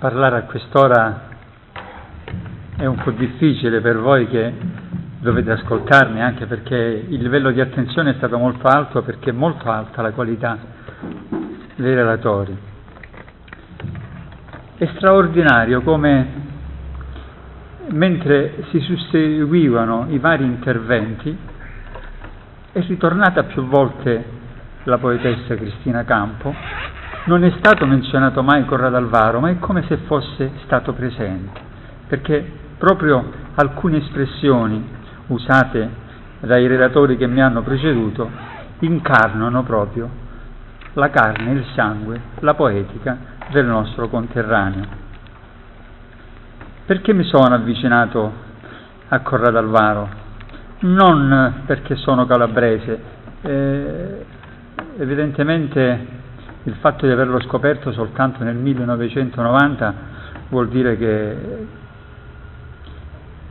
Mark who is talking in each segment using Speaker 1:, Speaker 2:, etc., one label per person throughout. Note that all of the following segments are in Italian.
Speaker 1: parlare a quest'ora è un po' difficile per voi che dovete ascoltarmi, anche perché il livello di attenzione è stato molto alto, perché è molto alta la qualità dei relatori. È straordinario come mentre si susseguivano i vari interventi è ritornata più volte la poetessa Cristina Campo, non è stato menzionato mai Corrado Alvaro, ma è come se fosse stato presente, perché proprio alcune espressioni usate dai relatori che mi hanno preceduto incarnano proprio la carne, il sangue, la poetica del nostro conterraneo. Perché mi sono avvicinato a Corrado Alvaro? Non perché sono calabrese, eh, evidentemente il fatto di averlo scoperto soltanto nel 1990 vuol dire che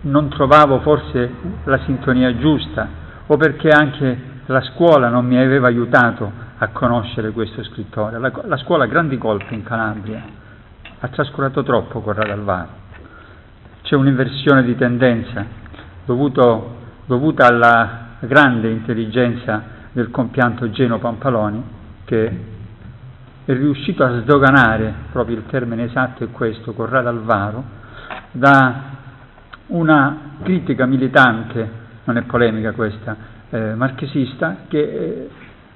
Speaker 1: non trovavo forse la sintonia giusta o perché anche la scuola non mi aveva aiutato a conoscere questo scrittore. La, la scuola ha grandi colpi in Calabria, ha trascurato troppo Corrado Alvaro. C'è un'inversione di tendenza dovuto, dovuta alla grande intelligenza del compianto Geno Pampaloni che è riuscito a sdoganare, proprio il termine esatto è questo, Corrado Alvaro, da una critica militante, non è polemica questa, eh, marchesista, che eh,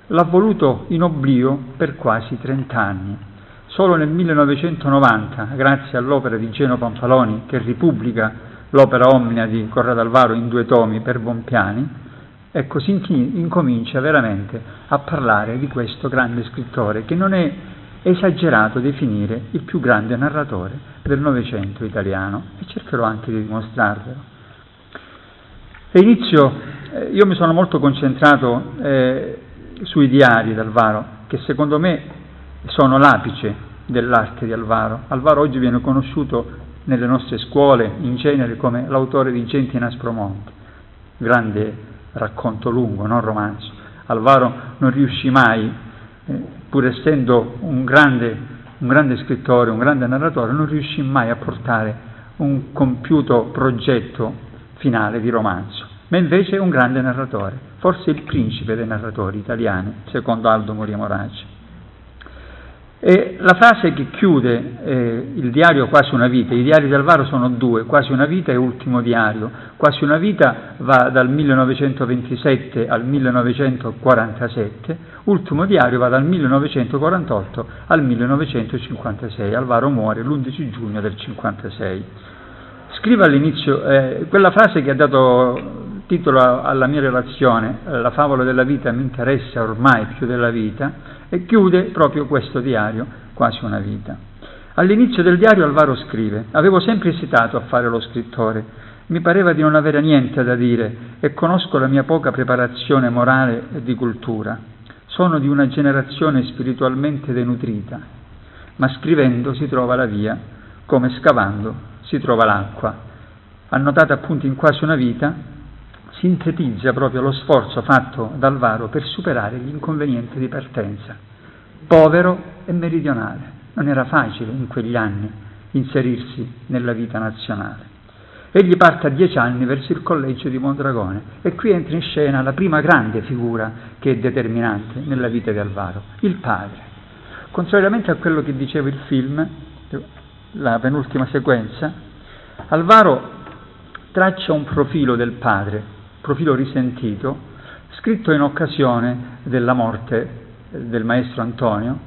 Speaker 1: l'ha voluto in oblio per quasi 30 anni. Solo nel 1990, grazie all'opera di Geno Panfaloni, che ripubblica l'opera omnia di Corrado Alvaro in due tomi per Bompiani, Ecco, si incomincia veramente a parlare di questo grande scrittore che non è esagerato definire il più grande narratore del Novecento italiano e cercherò anche di dimostrarvelo. E inizio, eh, io mi sono molto concentrato eh, sui diari d'Alvaro, che secondo me sono l'apice dell'arte di Alvaro. Alvaro oggi viene conosciuto nelle nostre scuole in genere come l'autore di Genti in Aspromonte, grande racconto lungo, non romanzo. Alvaro non riuscì mai, eh, pur essendo un grande, un grande scrittore, un grande narratore, non riuscì mai a portare un compiuto progetto finale di romanzo, ma invece è un grande narratore, forse il principe dei narratori italiani, secondo Aldo Moria Moraci. E la frase che chiude eh, il diario Quasi una vita, i diari di Alvaro sono due, Quasi una vita e Ultimo diario. Quasi una vita va dal 1927 al 1947, Ultimo diario va dal 1948 al 1956. Alvaro muore l'11 giugno del 56. Scrive all'inizio eh, quella frase che ha dato titolo alla mia relazione, La favola della vita mi interessa ormai più della vita, e chiude proprio questo diario, quasi una vita. All'inizio del diario Alvaro scrive, avevo sempre esitato a fare lo scrittore, mi pareva di non avere niente da dire e conosco la mia poca preparazione morale e di cultura. Sono di una generazione spiritualmente denutrita, ma scrivendo si trova la via, come scavando si trova l'acqua. Annotata appunto in quasi una vita, sintetizza proprio lo sforzo fatto da Alvaro per superare gli inconvenienti di partenza. Povero e meridionale, non era facile in quegli anni inserirsi nella vita nazionale. Egli parte a dieci anni verso il collegio di Mondragone e qui entra in scena la prima grande figura che è determinante nella vita di Alvaro, il padre. Contrariamente a quello che diceva il film, la penultima sequenza, Alvaro traccia un profilo del padre profilo risentito, scritto in occasione della morte del maestro Antonio,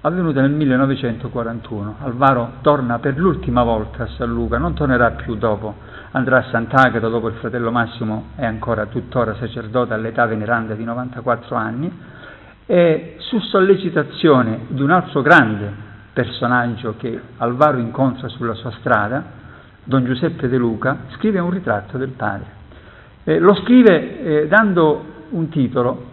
Speaker 1: avvenuta nel 1941. Alvaro torna per l'ultima volta a San Luca, non tornerà più dopo, andrà a Sant'Agata dopo il fratello Massimo è ancora tuttora sacerdote all'età veneranda di 94 anni e su sollecitazione di un altro grande personaggio che Alvaro incontra sulla sua strada, Don Giuseppe De Luca, scrive un ritratto del padre. Eh, lo scrive eh, dando un titolo,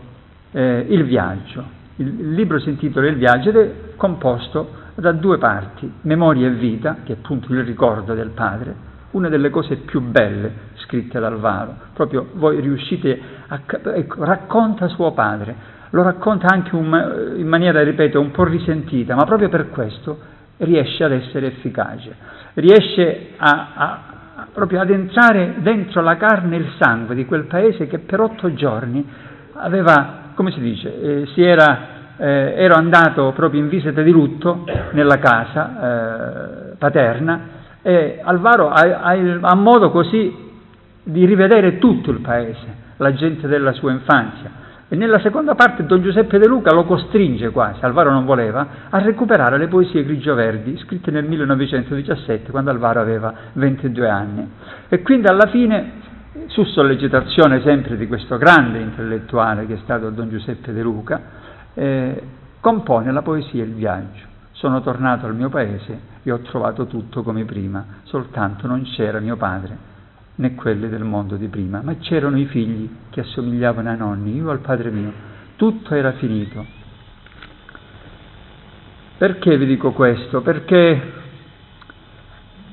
Speaker 1: eh, Il viaggio. Il, il, libro si intitola Il viaggio ed è composto da due parti, Memoria e vita, che è appunto il ricordo del padre, una delle cose più belle scritte da Alvaro. Proprio voi riuscite a... Ecco, racconta suo padre, lo racconta anche un, in maniera, ripeto, un po' risentita, ma proprio per questo riesce ad essere efficace, riesce a, a, proprio ad entrare dentro la carne e il sangue di quel paese che per otto giorni aveva, come si dice, eh, si era, eh, ero andato proprio in visita di lutto nella casa eh, paterna e Alvaro ha, ha, ha modo così di rivedere tutto il paese, la gente della sua infanzia. E nella seconda parte Don Giuseppe De Luca lo costringe quasi, Alvaro non voleva, a recuperare le poesie grigio-verdi scritte nel 1917, quando Alvaro aveva 22 anni. E quindi alla fine, su sollecitazione sempre di questo grande intellettuale che è stato Don Giuseppe De Luca, eh, compone la poesia Il viaggio. Sono tornato al mio paese e ho trovato tutto come prima, soltanto non c'era mio padre né quelli del mondo di prima, ma c'erano i figli che assomigliavano ai nonni, io al padre mio, tutto era finito. Perché vi dico questo? Perché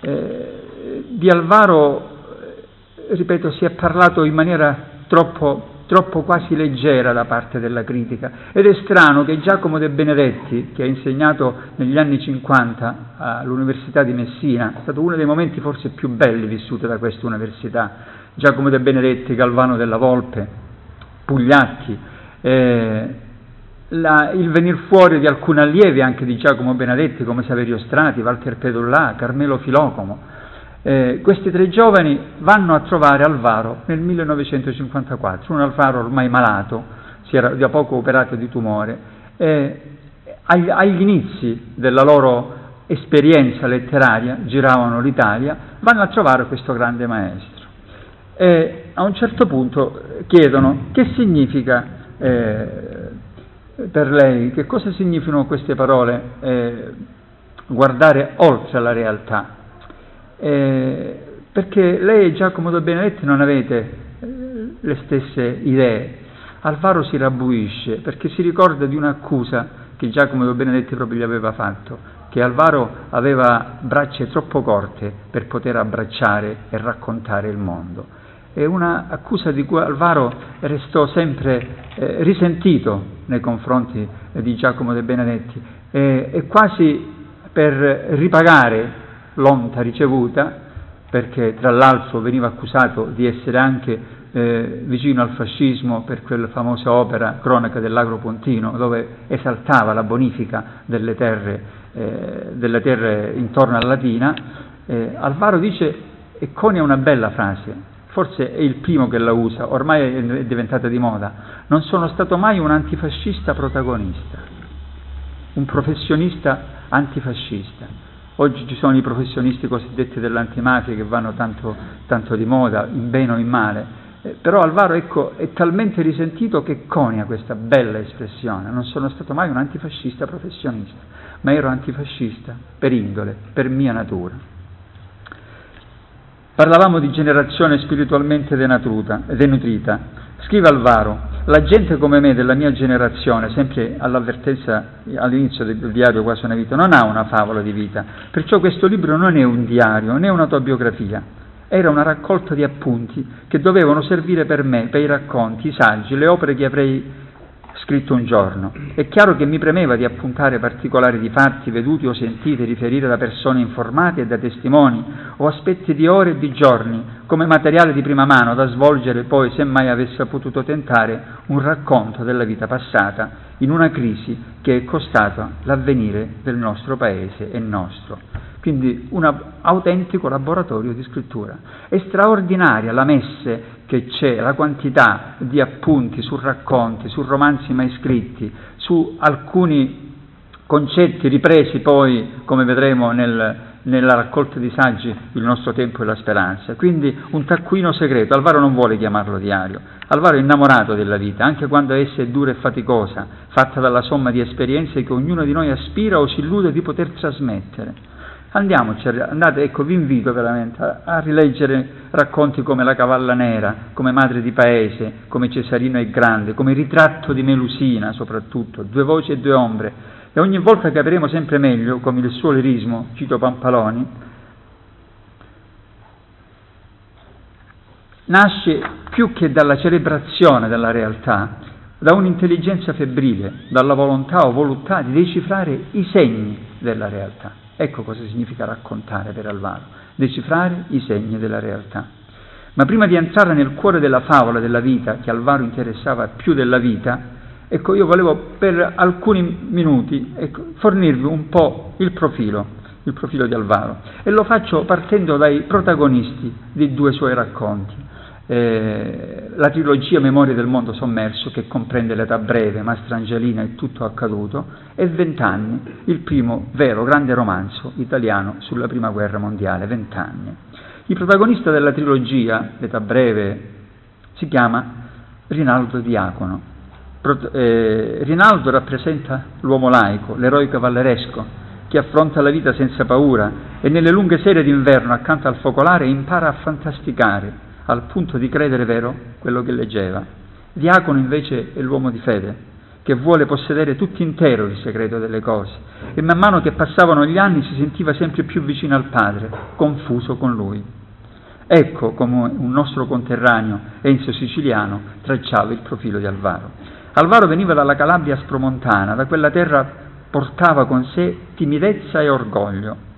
Speaker 1: eh, di Alvaro, eh, ripeto, si è parlato in maniera troppo troppo quasi leggera da parte della critica. Ed è strano che Giacomo De Benedetti, che ha insegnato negli anni 50 all'Università di Messina, è stato uno dei momenti forse più belli vissuti da questa università, Giacomo De Benedetti, Galvano della Volpe, Pugliacchi, eh, la, il venir fuori di alcuni allievi anche di Giacomo Benedetti come Saverio Strati, Walter Pedullà, Carmelo Filocomo, eh, questi tre giovani vanno a trovare Alvaro nel 1954, un Alvaro ormai malato, si era da poco operato di tumore, eh, agli, agli inizi della loro esperienza letteraria, giravano l'Italia, vanno a trovare questo grande maestro. E a un certo punto chiedono che significa eh, per lei, che cosa significano queste parole eh, guardare oltre la realtà eh, perché lei e Giacomo da Benedetti non avete eh, le stesse idee. Alvaro si rabbuisce perché si ricorda di un'accusa che Giacomo da Benedetti proprio gli aveva fatto, che Alvaro aveva braccia troppo corte per poter abbracciare e raccontare il mondo. È un'accusa di cui Alvaro restò sempre eh, risentito nei confronti di Giacomo De Benedetti e, e quasi per ripagare l'onta ricevuta, perché tra l'altro veniva accusato di essere anche eh, vicino al fascismo per quella famosa opera Cronaca dell'Agropontino, dove esaltava la bonifica delle terre, eh, delle terre intorno a Latina, eh, Alvaro dice, e conia una bella frase, forse è il primo che la usa, ormai è diventata di moda, non sono stato mai un antifascista protagonista, un professionista antifascista. Oggi ci sono i professionisti cosiddetti dell'antimafia che vanno tanto, tanto di moda, in bene o in male, eh, però Alvaro ecco, è talmente risentito che conia questa bella espressione. Non sono stato mai un antifascista professionista, ma ero antifascista per indole, per mia natura. Parlavamo di generazione spiritualmente denutrita. Scrive Alvaro, la gente come me della mia generazione, sempre all'avvertenza all'inizio del diario Quasi una vita, non ha una favola di vita, perciò questo libro non è un diario né un'autobiografia, era una raccolta di appunti che dovevano servire per me, per i racconti, i saggi, le opere che avrei scritto un giorno. È chiaro che mi premeva di appuntare particolari di fatti veduti o sentiti, riferire da persone informate e da testimoni, o aspetti di ore e di giorni, come materiale di prima mano da svolgere poi, se mai avesse potuto tentare, un racconto della vita passata in una crisi che è costata l'avvenire del nostro paese e nostro. Quindi un autentico laboratorio di scrittura. È straordinaria la messe che c'è, la quantità di appunti su racconti, su romanzi mai scritti, su alcuni concetti ripresi poi, come vedremo nel, nella raccolta di saggi, il nostro tempo e la speranza. Quindi un taccuino segreto. Alvaro non vuole chiamarlo diario. Alvaro è innamorato della vita, anche quando essa è dura e faticosa, fatta dalla somma di esperienze che ognuno di noi aspira o si illude di poter trasmettere. Andiamoci, andate, ecco, vi invito veramente a, a, rileggere racconti come La cavalla nera, come Madre di paese, come Cesarino è grande, come Ritratto di Melusina soprattutto, Due voci e due ombre. E ogni volta capiremo sempre meglio come il suo lirismo, cito Pampaloni, nasce più che dalla celebrazione della realtà, da un'intelligenza febbrile, dalla volontà o voluttà di decifrare i segni della realtà. Ecco cosa significa raccontare per Alvaro, decifrare i segni della realtà. Ma prima di entrare nel cuore della favola della vita, che Alvaro interessava più della vita, ecco, io volevo per alcuni minuti ecco, fornirvi un po' il profilo, il profilo di Alvaro. E lo faccio partendo dai protagonisti di due suoi racconti eh, la trilogia Memorie del mondo sommerso, che comprende l'età breve, Mastrangelina e tutto accaduto, e Vent'anni, il primo vero grande romanzo italiano sulla prima guerra mondiale, Vent'anni. Il protagonista della trilogia, l'età breve, si chiama Rinaldo Diacono. Pro, eh, Rinaldo rappresenta l'uomo laico, l'eroe cavalleresco, che affronta la vita senza paura e nelle lunghe sere d'inverno accanto al focolare impara a fantasticare al punto di credere vero quello che leggeva. Diacono invece è l'uomo di fede, che vuole possedere tutto intero il segreto delle cose e man mano che passavano gli anni si sentiva sempre più vicino al Padre, confuso con lui. Ecco come un nostro conterraneo, Enzo Siciliano, tracciava il profilo di Alvaro. Alvaro veniva dalla Calabria spromontana, da quella terra portava con sé timidezza e orgoglio,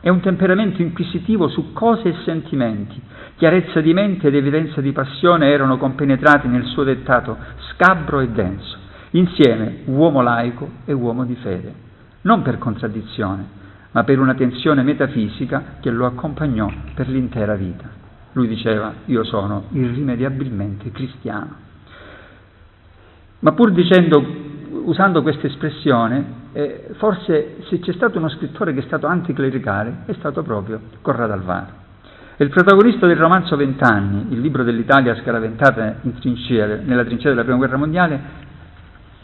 Speaker 1: è un temperamento inquisitivo su cose e sentimenti. Chiarezza di mente ed evidenza di passione erano compenetrati nel suo dettato scabro e denso. Insieme uomo laico e uomo di fede. Non per contraddizione, ma per una tensione metafisica che lo accompagnò per l'intera vita. Lui diceva, io sono irrimediabilmente cristiano. Ma pur dicendo, usando questa espressione, eh, forse se c'è stato uno scrittore che è stato anticlericale è stato proprio Corrado Alvaro. Il protagonista del romanzo Vent'anni, il libro dell'Italia scaraventata trincea, nella trincea della Prima Guerra Mondiale,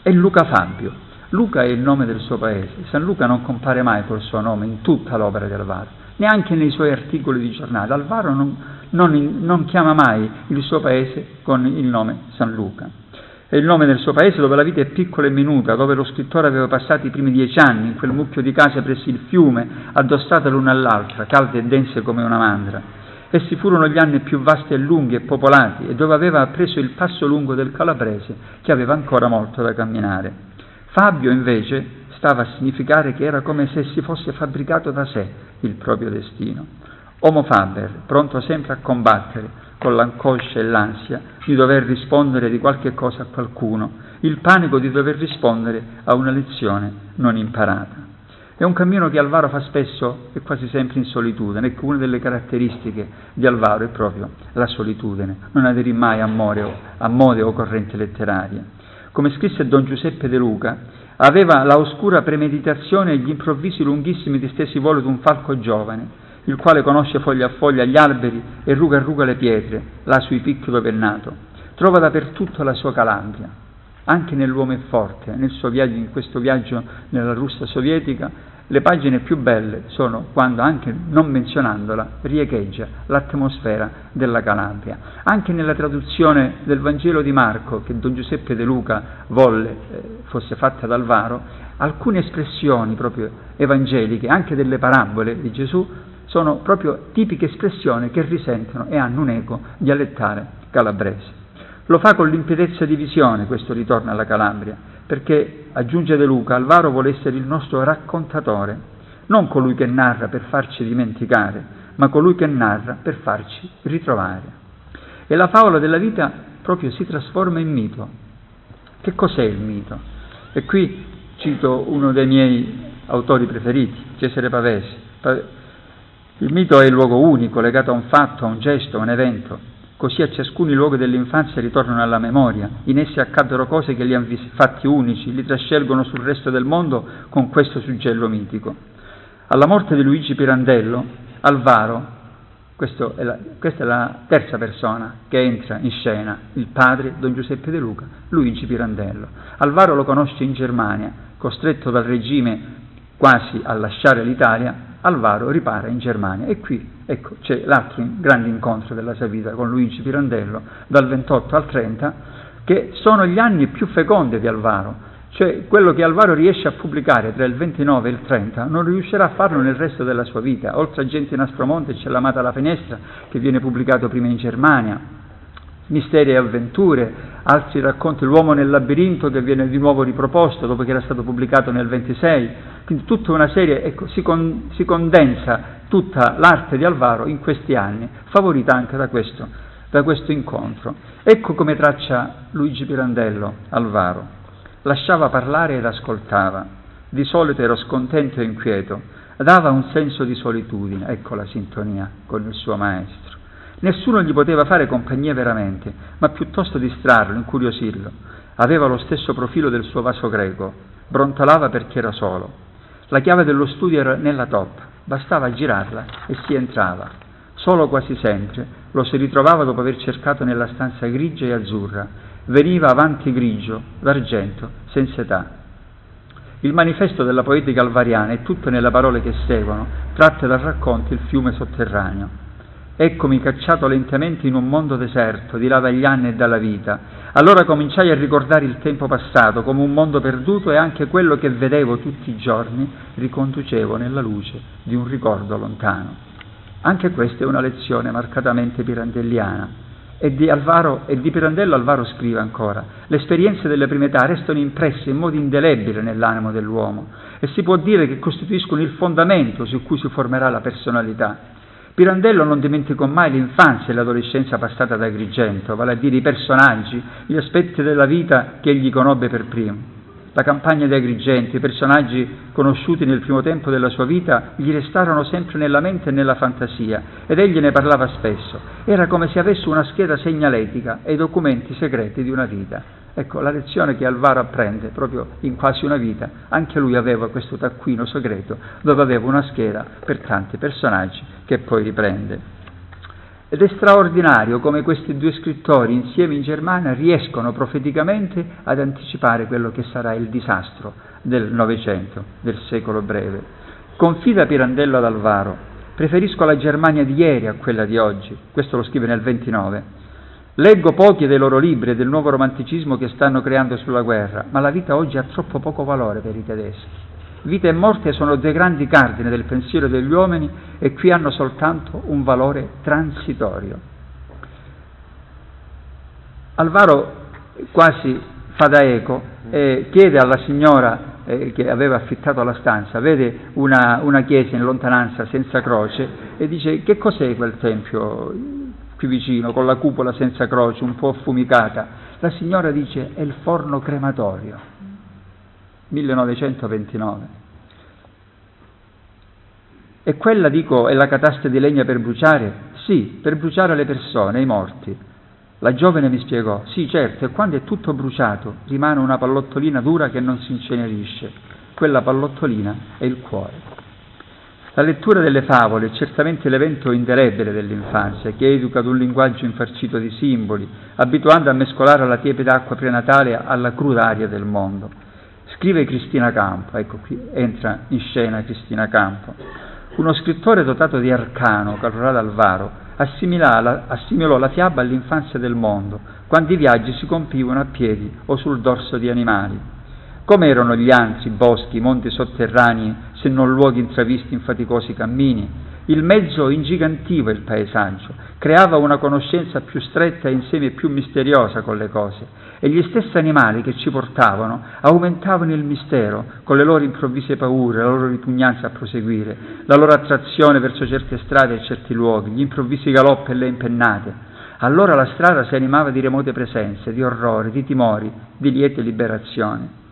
Speaker 1: è Luca Fabio. Luca è il nome del suo paese. San Luca non compare mai col suo nome in tutta l'opera di Alvaro, neanche nei suoi articoli di giornale. Alvaro non, non, non chiama mai il suo paese con il nome San Luca è il nome del suo paese dove la vita è piccola e minuta, dove lo scrittore aveva passato i primi dieci anni in quel mucchio di case presso il fiume, addossate l'una all'altra, calde e dense come una mandra. Essi furono gli anni più vasti e lunghi e popolati e dove aveva preso il passo lungo del calabrese che aveva ancora molto da camminare. Fabio invece stava a significare che era come se si fosse fabbricato da sé il proprio destino. Homo faber, pronto sempre a combattere, con l'angoscia e l'ansia di dover rispondere di qualche cosa a qualcuno, il panico di dover rispondere a una lezione non imparata. È un cammino che Alvaro fa spesso e quasi sempre in solitudine, ecco una delle caratteristiche di Alvaro è proprio la solitudine, non aderì mai a, more, a mode o correnti letterarie. Come scrisse Don Giuseppe De Luca, aveva la oscura premeditazione e gli improvvisi lunghissimi distesi volo di un falco giovane, il quale conosce foglia a foglia gli alberi e ruga a ruga le pietre, là sui picchi dove è nato. Trova dappertutto la sua Calabria, anche nell'uomo è forte, nel viaggio, in questo viaggio nella Russia sovietica, le pagine più belle sono quando, anche non menzionandola, riecheggia l'atmosfera della Calabria. Anche nella traduzione del Vangelo di Marco, che Don Giuseppe De Luca volle eh, fosse fatta da Alvaro, alcune espressioni proprio evangeliche, anche delle parabole di Gesù, sono proprio tipiche espressioni che risentono e hanno un eco dialettale calabrese. Lo fa con limpidezza di visione questo ritorno alla Calabria, perché, aggiunge De Luca, Alvaro vuole essere il nostro raccontatore, non colui che narra per farci dimenticare, ma colui che narra per farci ritrovare. E la favola della vita proprio si trasforma in mito. Che cos'è il mito? E qui cito uno dei miei autori preferiti, Cesare Pavesi. Il mito è il luogo unico, legato a un fatto, a un gesto, a un evento. Così a ciascuno i luoghi dell'infanzia ritornano alla memoria, in essi accadono cose che li hanno fatti unici, li trascelgono sul resto del mondo con questo suggello mitico. Alla morte di Luigi Pirandello, Alvaro, è la, questa è la terza persona che entra in scena, il padre, Don Giuseppe De Luca, Luigi Pirandello. Alvaro lo conosce in Germania, costretto dal regime quasi a lasciare l'Italia, Alvaro ripara in Germania. E qui ecco, c'è l'altro grande incontro della sua vita con Luigi Pirandello dal 28 al 30 che sono gli anni più fecondi di Alvaro, cioè quello che Alvaro riesce a pubblicare tra il 29 e il 30 non riuscirà a farlo nel resto della sua vita. Oltre a Gente in Aspromonte c'è L'amata alla finestra che viene pubblicato prima in Germania, Misteri e avventure, altri racconti L'uomo nel labirinto che viene di nuovo riproposto dopo che era stato pubblicato nel 26, Quindi tutta una serie, ecco, si, con, si condensa tutta l'arte di Alvaro in questi anni, favorita anche da questo, da questo incontro. Ecco come traccia Luigi Pirandello Alvaro. Lasciava parlare ed ascoltava, di solito ero scontento e inquieto, dava un senso di solitudine, ecco la sintonia con il suo maestro. Nessuno gli poteva fare compagnia veramente, ma piuttosto distrarlo, incuriosirlo. Aveva lo stesso profilo del suo vaso greco, brontolava perché era solo. La chiave dello studio era nella toppa, bastava girarla e si entrava. Solo quasi sempre lo si ritrovava dopo aver cercato nella stanza grigia e azzurra. Veniva avanti grigio, d'argento, senza età. Il manifesto della poetica alvariana è tutto nelle parole che seguono, tratte dal racconto Il fiume sotterraneo. Eccomi cacciato lentamente in un mondo deserto, di là dagli anni e dalla vita. Allora cominciai a ricordare il tempo passato come un mondo perduto e anche quello che vedevo tutti i giorni riconducevo nella luce di un ricordo lontano. Anche questa è una lezione marcatamente pirandelliana. E di, Alvaro, e di Pirandello Alvaro scrive ancora, le esperienze delle prime età restano impresse in modo indelebile nell'animo dell'uomo e si può dire che costituiscono il fondamento su cui si formerà la personalità. Pirandello non dimenticò mai l'infanzia e l'adolescenza passata da Agrigento, vale a dire i personaggi, gli aspetti della vita che egli conobbe per primo. La campagna di Agrigento, i personaggi conosciuti nel primo tempo della sua vita, gli restarono sempre nella mente e nella fantasia, ed egli ne parlava spesso. Era come se avesse una scheda segnaletica e i documenti segreti di una vita. Ecco, la lezione che Alvaro apprende proprio in quasi una vita, anche lui aveva questo taccuino segreto dove aveva una scheda per tanti personaggi che poi riprende. Ed è straordinario come questi due scrittori insieme in Germania riescono profeticamente ad anticipare quello che sarà il disastro del Novecento, del secolo breve. Confida Pirandello ad Alvaro, preferisco la Germania di ieri a quella di oggi, questo lo scrive nel 29 Leggo pochi dei loro libri e del nuovo romanticismo che stanno creando sulla guerra, ma la vita oggi ha troppo poco valore per i tedeschi. Vita e morte sono due grandi cardini del pensiero degli uomini e qui hanno soltanto un valore transitorio. Alvaro quasi fa da eco e chiede alla signora eh, che aveva affittato la stanza, vede una, una chiesa in lontananza senza croce e dice che cos'è quel tempio? qui vicino, con la cupola senza croce, un po' affumicata. La signora dice è il forno crematorio, 1929. E quella, dico, è la catasta di legna per bruciare? Sì, per bruciare le persone, i morti. La giovane mi spiegò, sì certo, e quando è tutto bruciato rimane una pallottolina dura che non si incenerisce. Quella pallottolina è il cuore. La lettura delle favole è certamente l'evento indelebile dell'infanzia, che educa ad un linguaggio infarcito di simboli, abituando a mescolare la tiepida acqua prenatale alla cruda aria del mondo. Scrive Cristina Campo, ecco qui entra in scena Cristina Campo. Uno scrittore dotato di arcano, Calorado Alvaro, assimilò la fiaba all'infanzia del mondo, quando i viaggi si compivano a piedi o sul dorso di animali. Come erano gli anzi, boschi, monti sotterranei, se non luoghi intravisti in faticosi cammini? Il mezzo ingigantiva il paesaggio, creava una conoscenza più stretta e insieme più misteriosa con le cose, e gli stessi animali che ci portavano aumentavano il mistero con le loro improvvise paure, la loro ripugnanza a proseguire, la loro attrazione verso certe strade e certi luoghi, gli improvvisi galoppi e le impennate. Allora la strada si animava di remote presenze, di orrori, di timori, di liete liberazioni.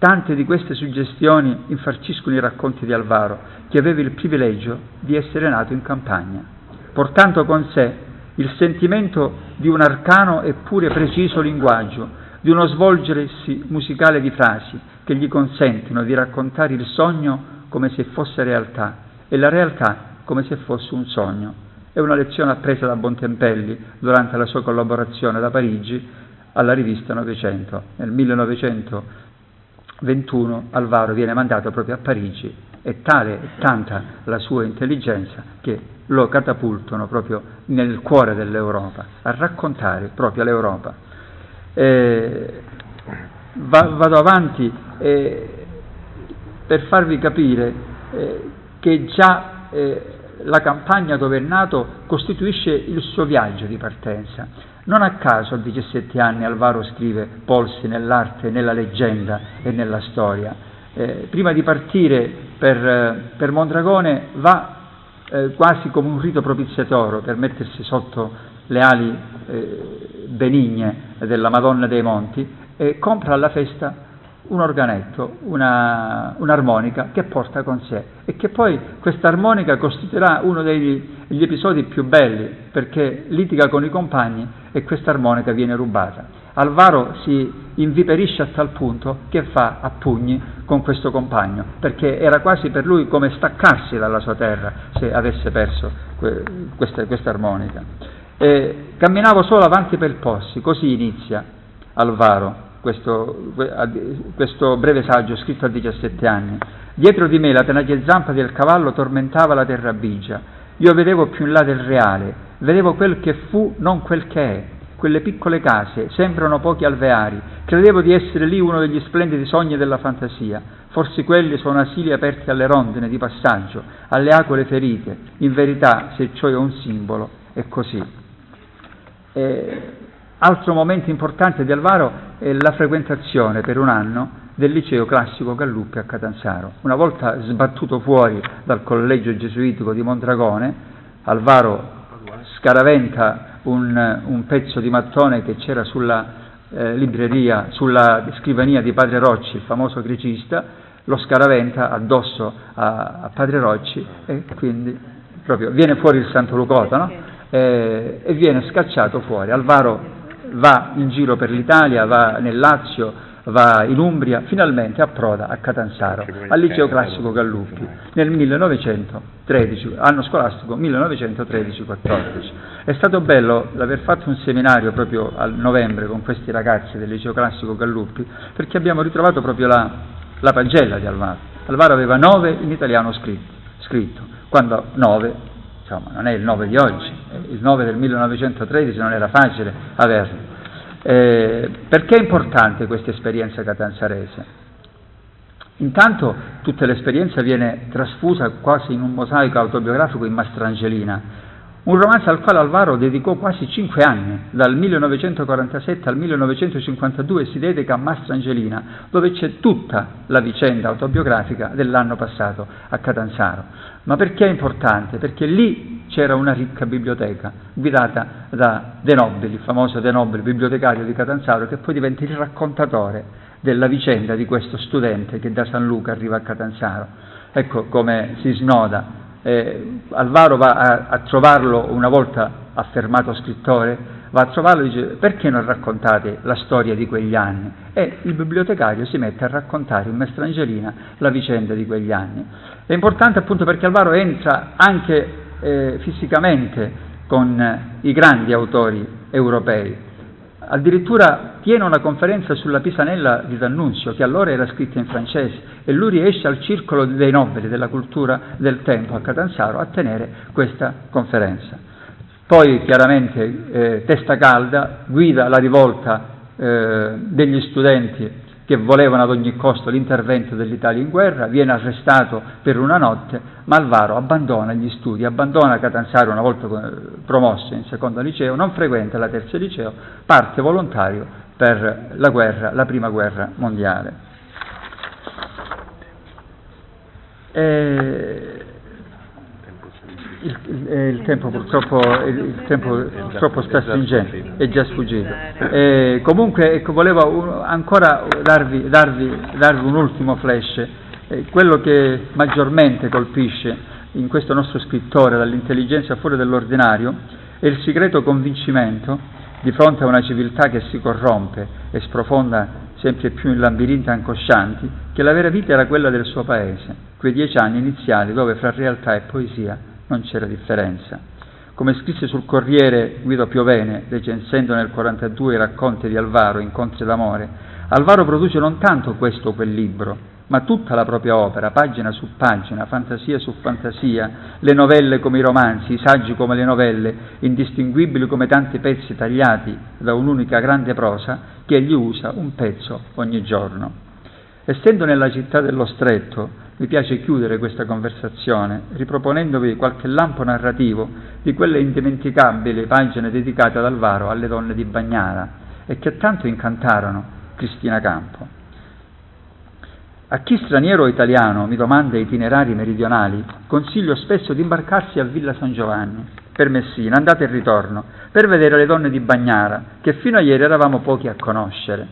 Speaker 1: Tante di queste suggestioni infarciscono i racconti di Alvaro, che aveva il privilegio di essere nato in campagna, portando con sé il sentimento di un arcano eppure preciso linguaggio, di uno svolgersi musicale di frasi che gli consentono di raccontare il sogno come se fosse realtà e la realtà come se fosse un sogno. È una lezione appresa da Bontempelli durante la sua collaborazione da Parigi alla rivista Novecento. Nel 1900 21 Alvaro viene mandato proprio a Parigi e tale è tanta la sua intelligenza che lo catapultano proprio nel cuore dell'Europa, a raccontare proprio l'Europa. Eh, va, vado avanti eh, per farvi capire eh, che già la campagna dove è nato costituisce il suo viaggio di partenza. Non a caso a 17 anni Alvaro scrive Polsi nell'arte, nella leggenda e nella storia. eh, prima di partire per, per Mondragone va eh, quasi come un rito propiziatorio per mettersi sotto le ali eh, benigne della Madonna dei Monti e compra alla festa un organetto, una, un'armonica che porta con sé e che poi questa armonica costituirà uno degli episodi più belli perché litiga con i compagni e questa armonica viene rubata. Alvaro si inviperisce a tal punto che fa a pugni con questo compagno perché era quasi per lui come staccarsi dalla sua terra se avesse perso que, questa, questa, armonica. E camminavo solo avanti per possi, così inizia Alvaro questo, questo, breve saggio scritto a 17 anni. Dietro di me la tenace zampa del cavallo tormentava la terra bigia. Io vedevo più in là del reale, vedevo quel che fu, non quel che è. Quelle piccole case sembrano pochi alveari. Credevo di essere lì uno degli splendidi sogni della fantasia. Forse quelli sono asili aperti alle rondine di passaggio, alle acque ferite. In verità, se ciò è un simbolo, è così. E Altro momento importante di Alvaro è la frequentazione per un anno del liceo classico Galluppi a Catanzaro. Una volta sbattuto fuori dal collegio gesuitico di Mondragone, Alvaro scaraventa un, un pezzo di mattone che c'era sulla eh, libreria, sulla scrivania di Padre Rocci, il famoso gricista, lo scaraventa addosso a, a Padre Rocci e quindi proprio viene fuori il Santo Lucota no? e, e viene scacciato fuori. Alvaro va in giro per l'Italia, va nel Lazio, va in Umbria, finalmente approda a Catanzaro, al liceo classico Galluppi, nel 1913, anno scolastico 1913-14. È stato bello l'aver fatto un seminario proprio a novembre con questi ragazzi del liceo classico Galluppi, perché abbiamo ritrovato proprio la, la pagella di Alvaro. Alvaro aveva nove in italiano scritto, scritto quando nove insomma non è il 9 di oggi, il 9 del 1913 non era facile averlo. Eh, perché è importante questa esperienza catanzarese? Intanto tutta l'esperienza viene trasfusa quasi in un mosaico autobiografico in Mastrangelina, un romanzo al quale Alvaro dedicò quasi cinque anni, dal 1947 al 1952 si dedica a Mastrangelina, dove c'è tutta la vicenda autobiografica dell'anno passato a Catanzaro. Ma perché è importante? Perché lì c'era una ricca biblioteca guidata da De Nobili, il famoso De Nobili, bibliotecario di Catanzaro, che poi diventa il raccontatore della vicenda di questo studente che da San Luca arriva a Catanzaro. Ecco come si snoda eh, Alvaro va a, a, trovarlo una volta affermato scrittore, va a trovarlo e dice perché non raccontate la storia di quegli anni? E il bibliotecario si mette a raccontare in Mestrangelina la vicenda di quegli anni. È importante appunto perché Alvaro entra anche eh, fisicamente con eh, i grandi autori europei, addirittura tiene una conferenza sulla Pisanella di D'Annunzio, che allora era scritta in francese, e lui riesce al circolo dei nobili della cultura del tempo a Catanzaro a tenere questa conferenza. Poi chiaramente eh, testa calda, guida la rivolta eh, degli studenti che volevano ad ogni costo l'intervento dell'Italia in guerra, viene arrestato per una notte, ma Alvaro abbandona gli studi, abbandona Catanzaro una volta promosso in secondo liceo, non frequenta la terza liceo, parte volontario per la guerra, la prima guerra mondiale. E il, il, il, tempo purtroppo, il, tempo purtroppo sta stringendo, è già sfuggito. E comunque ecco, volevo ancora darvi, darvi, darvi un ultimo flash. Eh, quello che maggiormente colpisce in questo nostro scrittore dall'intelligenza fuori dell'ordinario è il segreto convincimento di fronte a una civiltà che si corrompe e sprofonda sempre più in labirinti angoscianti, che la vera vita era quella del suo paese, quei dieci anni iniziali dove fra realtà e poesia non c'era differenza. Come scrisse sul Corriere Guido Piovene, recensendo nel 1942 i racconti di Alvaro, Incontri d'amore, Alvaro produce non tanto questo o quel libro, ma tutta la propria opera, pagina su pagina, fantasia su fantasia, le novelle come i romanzi, i saggi come le novelle, indistinguibili come tanti pezzi tagliati da un'unica grande prosa, che egli usa un pezzo ogni giorno. Essendo nella città dello stretto, mi piace chiudere questa conversazione riproponendovi qualche lampo narrativo di quelle indimenticabili pagine dedicate ad Alvaro alle donne di Bagnara e che tanto incantarono Cristina Campo. A chi straniero o italiano mi domanda itinerari meridionali, consiglio spesso di imbarcarsi a Villa San Giovanni, per Messina, andata e ritorno, per vedere le donne di Bagnara, che fino a ieri eravamo pochi a conoscere.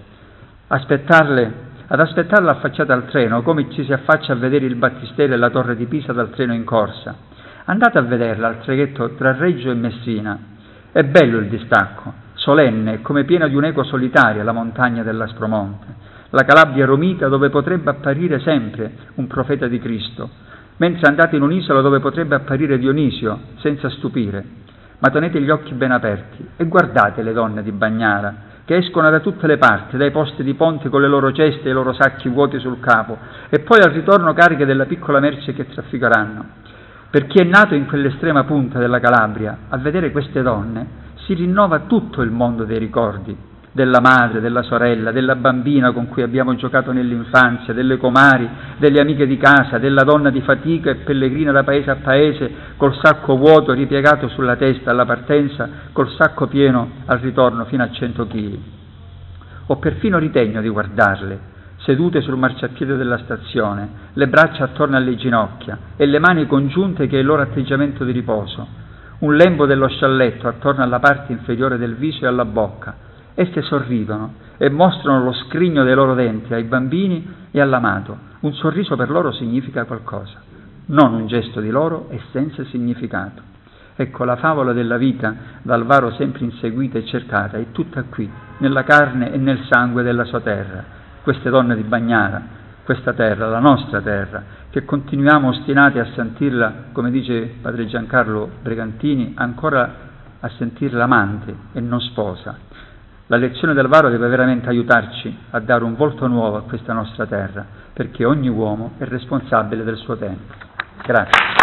Speaker 1: Aspettarle, ad aspettarla affacciata al treno, come ci si affaccia a vedere il Battistero e la Torre di Pisa dal treno in corsa. Andate a vederla al traghetto tra Reggio e Messina. È bello il distacco, solenne, come piena di un'eco solitaria la montagna dell'Aspromonte la Calabria romita dove potrebbe apparire sempre un profeta di Cristo, mentre andate in un'isola dove potrebbe apparire Dionisio, senza stupire. Ma tenete gli occhi ben aperti e guardate le donne di Bagnara, che escono da tutte le parti, dai posti di ponte con le loro ceste e i loro sacchi vuoti sul capo, e poi al ritorno cariche della piccola merce che trafficheranno. Per chi è nato in quell'estrema punta della Calabria, a vedere queste donne si rinnova tutto il mondo dei ricordi, della madre, della sorella, della bambina con cui abbiamo giocato nell'infanzia, delle comari, delle amiche di casa, della donna di fatica e pellegrina da paese a paese col sacco vuoto ripiegato sulla testa alla partenza, col sacco pieno al ritorno fino a cento chili. Ho perfino ritegno di guardarle, sedute sul marciapiede della stazione, le braccia attorno alle ginocchia e le mani congiunte che è il loro atteggiamento di riposo, un lembo dello scialletto attorno alla parte inferiore del viso e alla bocca, Esse sorridono e mostrano lo scrigno dei loro denti ai bambini e all'amato. Un sorriso per loro significa qualcosa, non un gesto di loro è senza significato. Ecco, la favola della vita, dal varo sempre inseguita e cercata, è tutta qui, nella carne e nel sangue della sua terra. Queste donne di Bagnara, questa terra, la nostra terra, che continuiamo ostinati a sentirla, come dice padre Giancarlo Bregantini, ancora a sentirla amante e non sposa, la lezione del Varo deve veramente aiutarci a dare un volto nuovo a questa nostra terra, perché ogni uomo è responsabile del suo tempo. Grazie.